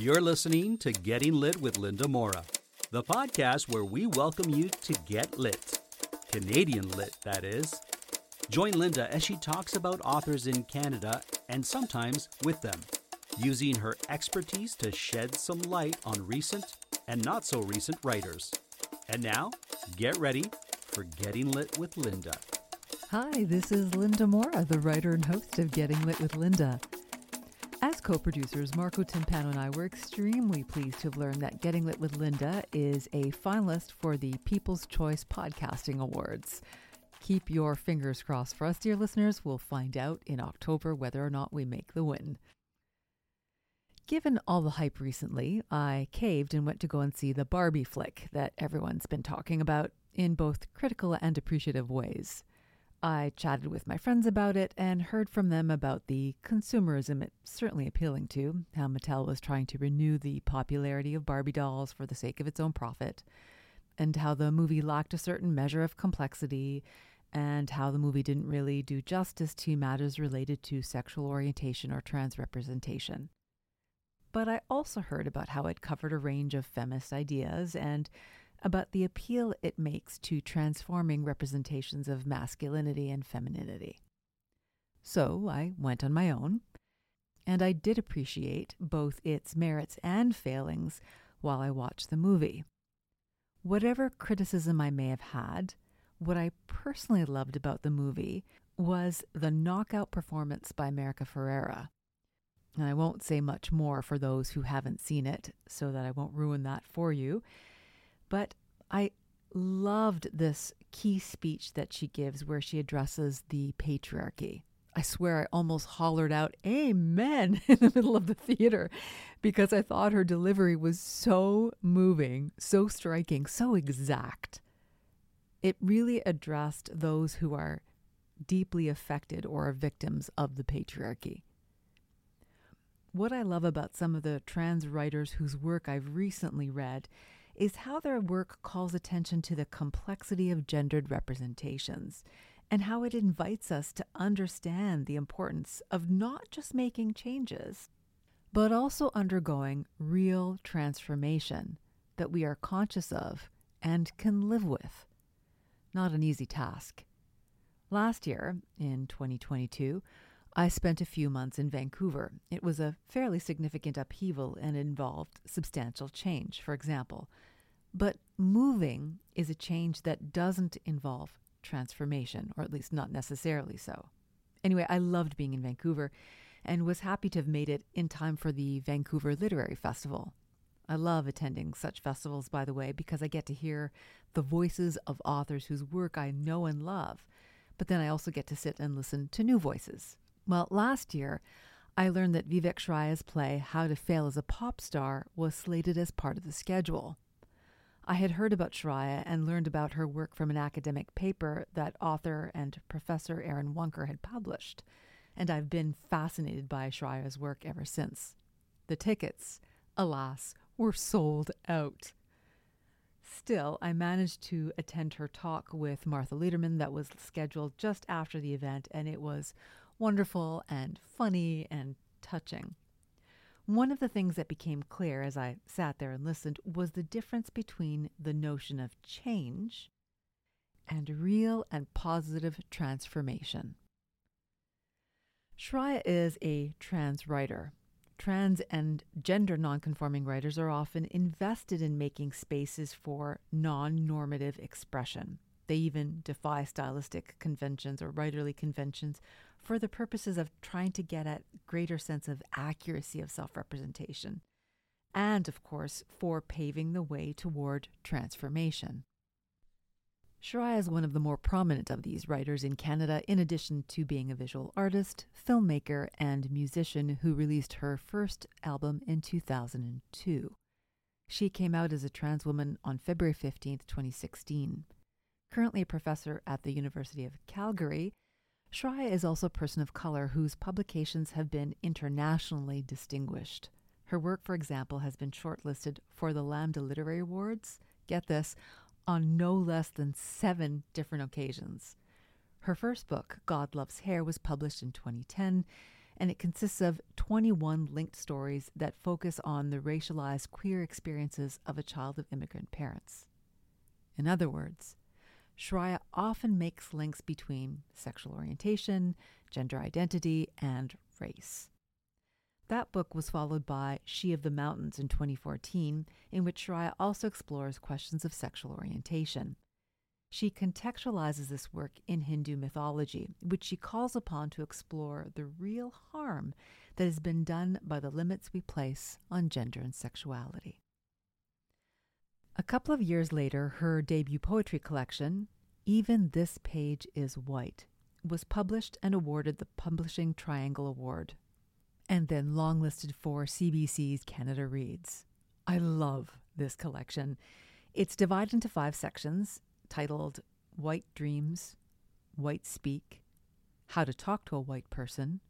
You're listening to Getting Lit with Linda Morra, the podcast where we welcome you to get lit. Canadian lit, that is. Join Linda as she talks about authors in Canada and sometimes with them, using her expertise to shed some light on recent and not so recent writers. And now, get ready for Getting Lit with Linda. Hi, this is Linda Morra, the writer and host of Getting Lit with Linda. Co producers, Marco Timpano and I were extremely pleased to have learned that Getting Lit with Linda is a finalist for the People's Choice Podcasting Awards. Keep your fingers crossed for us, dear listeners. We'll find out in October whether or not we make the win. Given all the hype recently, I caved and went to go and see the Barbie flick that everyone's been talking about in both critical and appreciative ways. I chatted with my friends about it and heard from them about the consumerism it's certainly appealing to, how Mattel was trying to renew the popularity of Barbie dolls for the sake of its own profit, and how the movie lacked a certain measure of complexity, and how the movie didn't really do justice to matters related to sexual orientation or trans representation. But I also heard about how it covered a range of feminist ideas and about the appeal it makes to transforming representations of masculinity and femininity. So I went on my own, and I did appreciate both its merits and failings while I watched the movie. Whatever criticism I may have had, what I personally loved about the movie was the knockout performance by America Ferrera. And I won't say much more for those who haven't seen it, so that I won't ruin that for you. But I loved this key speech that she gives where she addresses the patriarchy. I swear I almost hollered out, Amen, in the middle of the theater because I thought her delivery was so moving, so striking, so exact. It really addressed those who are deeply affected or are victims of the patriarchy. What I love about some of the trans writers whose work I've recently read is how their work calls attention to the complexity of gendered representations and how it invites us to understand the importance of not just making changes, but also undergoing real transformation that we are conscious of and can live with. Not an easy task. Last year, in 2022, I spent a few months in Vancouver. It was a fairly significant upheaval and involved substantial change. For example, but moving is a change that doesn't involve transformation, or at least not necessarily so. Anyway, I loved being in Vancouver and was happy to have made it in time for the Vancouver Literary Festival. I love attending such festivals, by the way, because I get to hear the voices of authors whose work I know and love, but then I also get to sit and listen to new voices. Well, last year, I learned that Vivek Shraya's play How to Fail as a Pop Star was slated as part of the schedule. I had heard about Shraya and learned about her work from an academic paper that author and professor Erin Wunker had published, and I've been fascinated by Shraya's work ever since. The tickets, alas, were sold out. Still, I managed to attend her talk with Marsha Lederman that was scheduled just after the event, and it was wonderful and funny and touching. One of the things that became clear as I sat there and listened was the difference between the notion of change and real and positive transformation. Shraya is a trans writer. Trans and gender nonconforming writers are often invested in making spaces for non normative expression. They even defy stylistic conventions or writerly conventions for the purposes of trying to get at greater sense of accuracy of self-representation and of course for paving the way toward transformation. Shraya is one of the more prominent of these writers in Canada, in addition to being a visual artist, filmmaker, and musician who released her first album in 2002. She came out as a trans woman on February 15, 2016. Currently a professor at the University of Calgary, Shraya is also a person of color whose publications have been internationally distinguished. Her work, for example, has been shortlisted for the Lambda Literary Awards, get this, on no less than seven different occasions. Her first book, God Loves Hair, was published in 2010, and it consists of 21 linked stories that focus on the racialized queer experiences of a child of immigrant parents. In other words, Shraya often makes links between sexual orientation, gender identity, and race. That book was followed by She of the Mountains in 2014, in which Shraya also explores questions of sexual orientation. She contextualizes this work in Hindu mythology, which she calls upon to explore the real harm that has been done by the limits we place on gender and sexuality. A couple of years later, her debut poetry collection, Even This Page is White, was published and awarded the Publishing Triangle Award, and then longlisted for CBC's Canada Reads. I love this collection. It's divided into five sections titled White Dreams, White Speak, How to Talk to a White Person,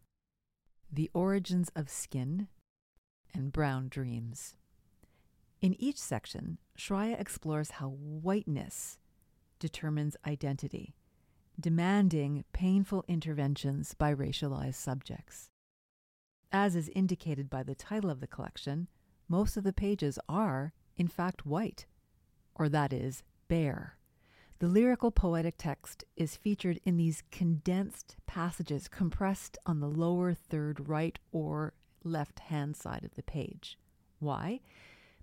The Origins of Skin, and Brown Dreams. In each section, Shraya explores how whiteness determines identity, demanding painful interventions by racialized subjects. As is indicated by the title of the collection, most of the pages are, in fact, white, or that is, bare. The lyrical poetic text is featured in these condensed passages compressed on the lower third right or left hand side of the page. Why?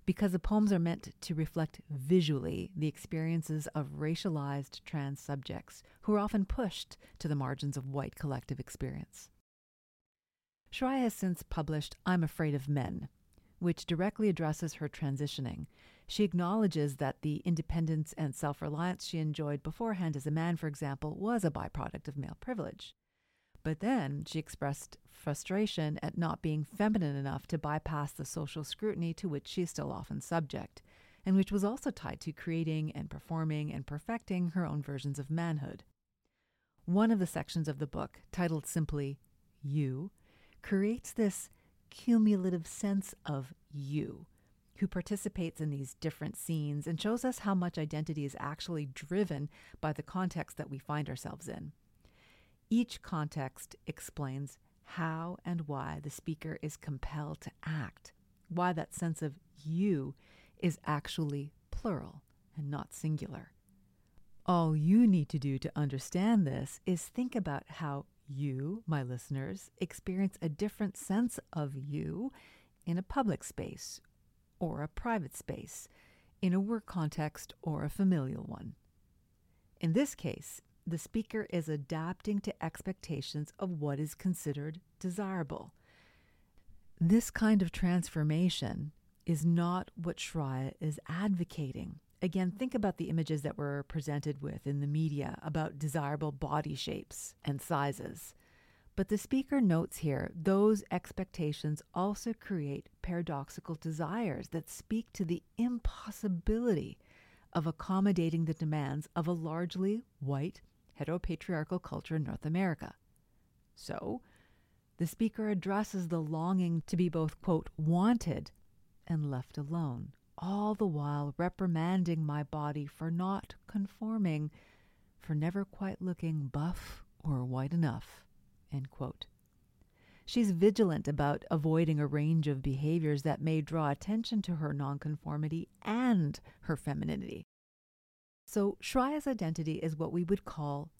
Because the poems are meant to reflect visually the experiences of racialized trans subjects who are often pushed to the margins of white collective experience. Shraya has since published I'm Afraid of Men, which directly addresses her transitioning. She acknowledges that the independence and self reliance she enjoyed beforehand as a man, for example, was a byproduct of male privilege. But then she expressed frustration at not being feminine enough to bypass the social scrutiny to which she is still often subject, and which was also tied to creating and performing and perfecting her own versions of manhood. One of the sections of the book, titled simply You, creates this cumulative sense of you, who participates in these different scenes and shows us how much identity is actually driven by the context that we find ourselves in. Each context explains how and why the speaker is compelled to act, why that sense of you is actually plural and not singular. All you need to do to understand this is think about how you, my listeners, experience a different sense of you in a public space or a private space, in a work context or a familial one. In this case, the speaker is adapting to expectations of what is considered desirable. This kind of transformation is not what Shraya is advocating. Again, think about the images that we're presented with in the media about desirable body shapes and sizes. But the speaker notes here those expectations also create paradoxical desires that speak to the impossibility of accommodating the demands of a largely white heteropatriarchal culture in North America. So, the speaker addresses the longing to be both, quote, wanted and left alone, all the while reprimanding my body for not conforming, for never quite looking buff or white enough, end quote. She's vigilant about avoiding a range of behaviors that may draw attention to her nonconformity and her femininity. So, Shraya's identity is what we would call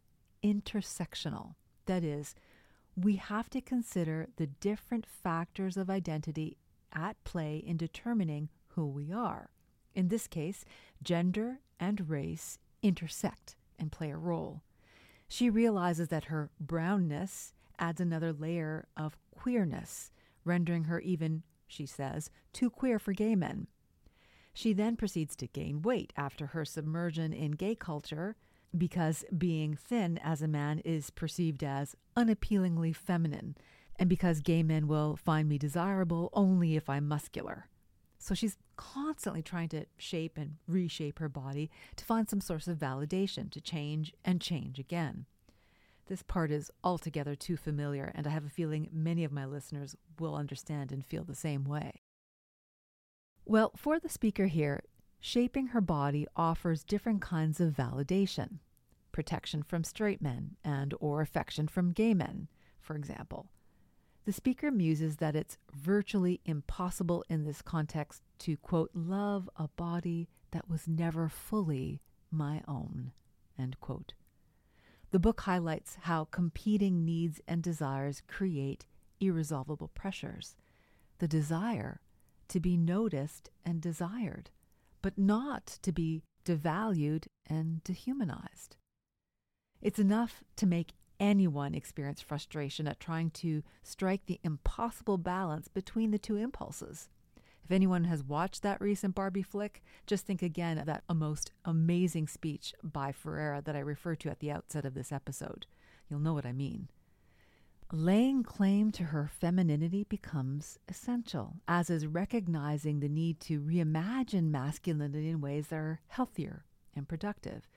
intersectional. That is, we have to consider the different factors of identity at play in determining who we are. In this case, gender and race intersect and play a role. She realizes that her brownness adds another layer of queerness, rendering her even, she says, too queer for gay men. She then proceeds to gain weight after her submersion in gay culture because being thin as a man is perceived as unappealingly feminine, and because gay men will find me desirable only if I'm muscular. So she's constantly trying to shape and reshape her body to find some source of validation, to change and change again. This part is altogether too familiar, and I have a feeling many of my listeners will understand and feel the same way. Well, for the speaker here, shaping her body offers different kinds of validation protection from straight men and or affection from gay men for example The speaker muses that it's virtually impossible in this context to, quote, love a body that was never fully my own, end quote. The book highlights how competing needs and desires create irresolvable pressures. The desire to be noticed and desired, but not to be devalued and dehumanized. It's enough to make anyone experience frustration at trying to strike the impossible balance between the two impulses. If anyone has watched that recent Barbie flick, just think again of that most amazing speech by Ferrera that I referred to at the outset of this episode. You'll know what I mean. Laying claim to her femininity becomes essential, as is recognizing the need to reimagine masculinity in ways that are healthier and productive,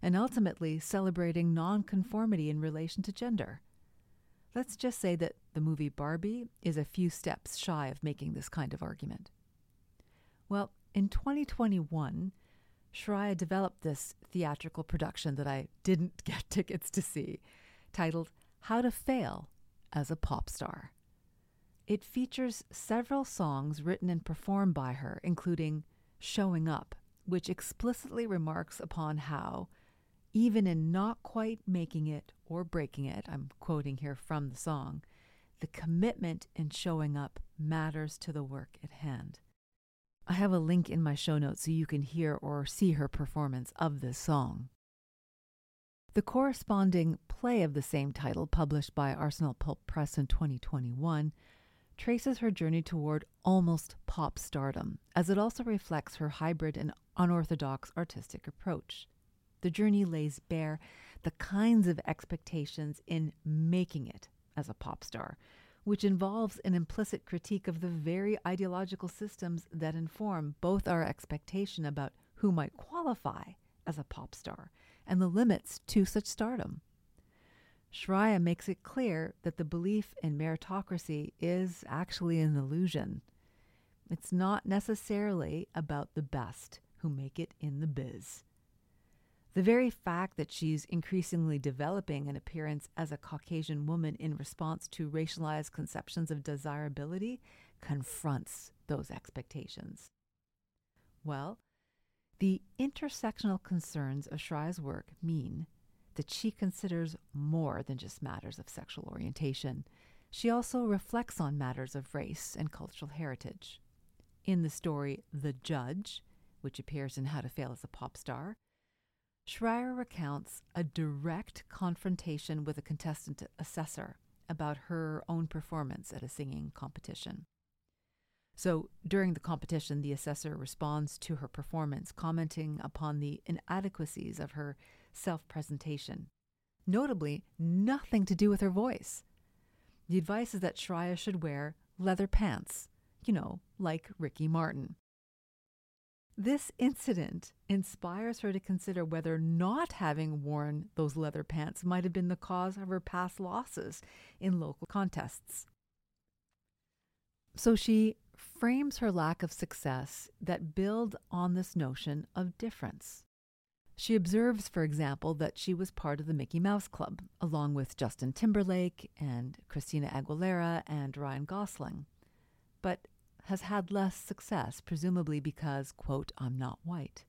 and ultimately celebrating nonconformity in relation to gender. Let's just say that the movie Barbie is a few steps shy of making this kind of argument. Well, in 2021, Shraya developed this theatrical production that I didn't get tickets to see, titled How to Fail as a Pop Star. It features several songs written and performed by her, including Showing Up, which explicitly remarks upon how, even in not quite making it or breaking it, I'm quoting here from the song, the commitment in showing up matters to the work at hand. I have a link in my show notes so you can hear or see her performance of this song. The corresponding play of the same title, published by Arsenal Pulp Press in 2021, traces her journey toward almost pop stardom, as it also reflects her hybrid and unorthodox artistic approach. The journey lays bare the kinds of expectations in making it as a pop star, which involves an implicit critique of the very ideological systems that inform both our expectation about who might qualify as a pop star and the limits to such stardom. Shraya makes it clear that the belief in meritocracy is actually an illusion. It's not necessarily about the best who make it in the biz. The very fact that she's increasingly developing an appearance as a Caucasian woman in response to racialized conceptions of desirability confronts those expectations. Well, the intersectional concerns of Shraya's work mean that she considers more than just matters of sexual orientation. She also reflects on matters of race and cultural heritage. In the story The Judge, which appears in How to Fail as a Pop Star, Shraya recounts a direct confrontation with a contestant assessor about her own performance at a singing competition. So, during the competition, the assessor responds to her performance, commenting upon the inadequacies of her self presentation, notably, nothing to do with her voice. The advice is that Shraya should wear leather pants, you know, like Ricky Martin. This incident inspires her to consider whether not having worn those leather pants might have been the cause of her past losses in local contests. So she frames her lack of success that build on this notion of difference. She observes, for example, that she was part of the Mickey Mouse Club, along with Justin Timberlake and Christina Aguilera and Ryan Gosling. But has had less success, presumably because, quote, I'm not white.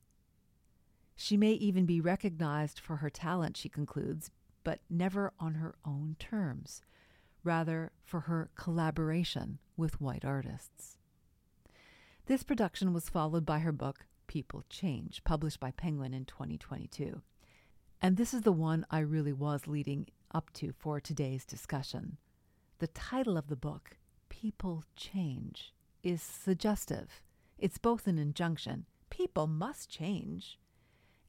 She may even be recognized for her talent, she concludes, but never on her own terms, rather for her collaboration with white artists. This production was followed by her book, People Change, published by Penguin in 2022. And this is the one I really was leading up to for today's discussion. The title of the book, People Change, is suggestive. It's both an injunction, people must change,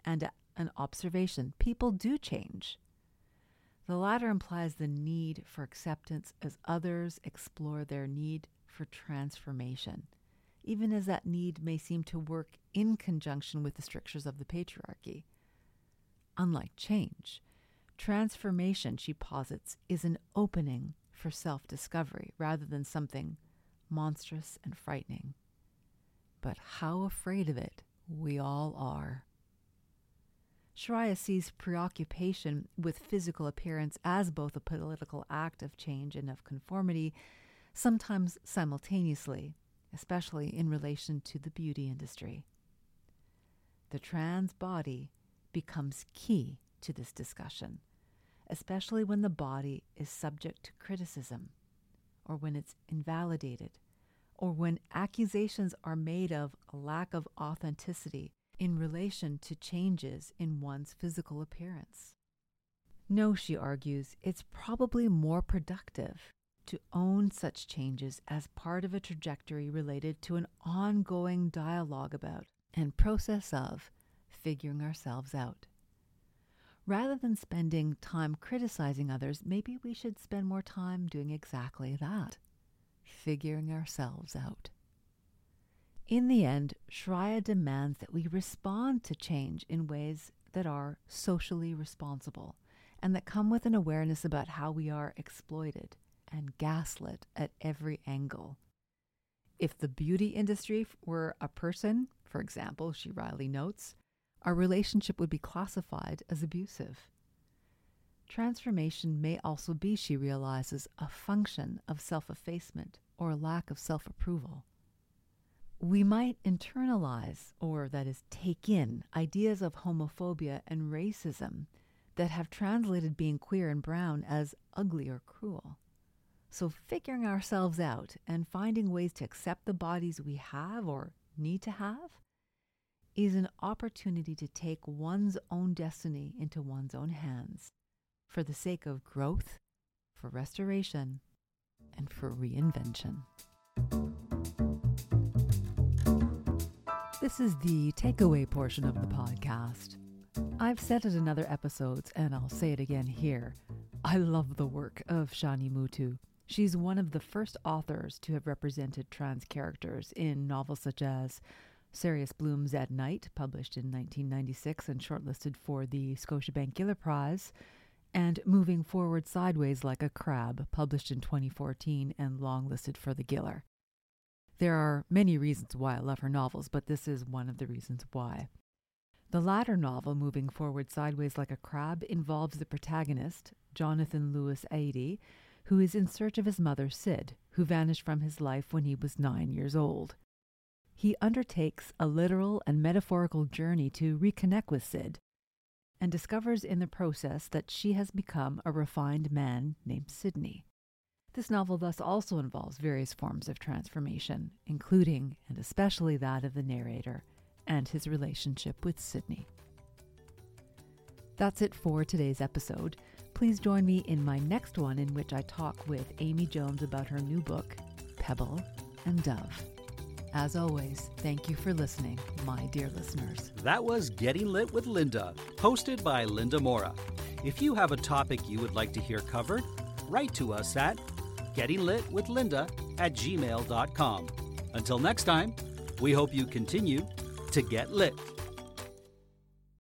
and a, an observation, people do change. The latter implies the need for acceptance as others explore their need for transformation, even as that need may seem to work in conjunction with the strictures of the patriarchy. Unlike change, transformation, she posits, is an opening for self discovery rather than something monstrous and frightening. But how afraid of it we all are. Shraya sees preoccupation with physical appearance as both a political act of change and of conformity, sometimes simultaneously, especially in relation to the beauty industry. The trans body becomes key to this discussion, especially when the body is subject to criticism, or when it's invalidated, or when accusations are made of a lack of authenticity in relation to changes in one's physical appearance. No, she argues, it's probably more productive to own such changes as part of a trajectory related to an ongoing dialogue about and process of figuring ourselves out. Rather than spending time criticizing others, maybe we should spend more time doing exactly that figuring ourselves out. In the end, Shraya demands that we respond to change in ways that are socially responsible and that come with an awareness about how we are exploited and gaslit at every angle. If the beauty industry were a person, for example, she wryly notes, our relationship would be classified as abusive. Transformation may also be, she realizes, a function of self effacement or lack of self approval. We might internalize, or that is, take in, ideas of homophobia and racism that have translated being queer and brown as ugly or cruel. So, figuring ourselves out and finding ways to accept the bodies we have or need to have is an opportunity to take one's own destiny into one's own hands for the sake of growth, for restoration, and for reinvention. This is the takeaway portion of the podcast. I've said it in other episodes, and I'll say it again here. I love the work of Shani Mootoo. She's one of the first authors to have represented trans characters in novels such as Cereus Blooms At Night, published in 1996 and shortlisted for the Scotiabank Giller Prize, and Moving Forward Sideways Like a Crab, published in 2014 and longlisted for the Giller. There are many reasons why I love her novels, but this is one of the reasons why. The latter novel, Moving Forward Sideways Like a Crab, involves the protagonist, Jonathan Lewis Adie, who is in search of his mother, Sid, who vanished from his life when he was nine years old. He undertakes a literal and metaphorical journey to reconnect with Sid, and discovers in the process that she has become a refined man named Sydney. This novel thus also involves various forms of transformation, including and especially that of the narrator and his relationship with Sydney. That's it for today's episode. Please join me in my next one, in which I talk with Amy Jones about her new book, Pebble and Dove. As always, thank you for listening, my dear listeners. That was Getting Lit with Linda, hosted by Linda Morra. If you have a topic you would like to hear covered, write to us at gettinglitwithlinda at gmail.com. Until next time, we hope you continue to get lit.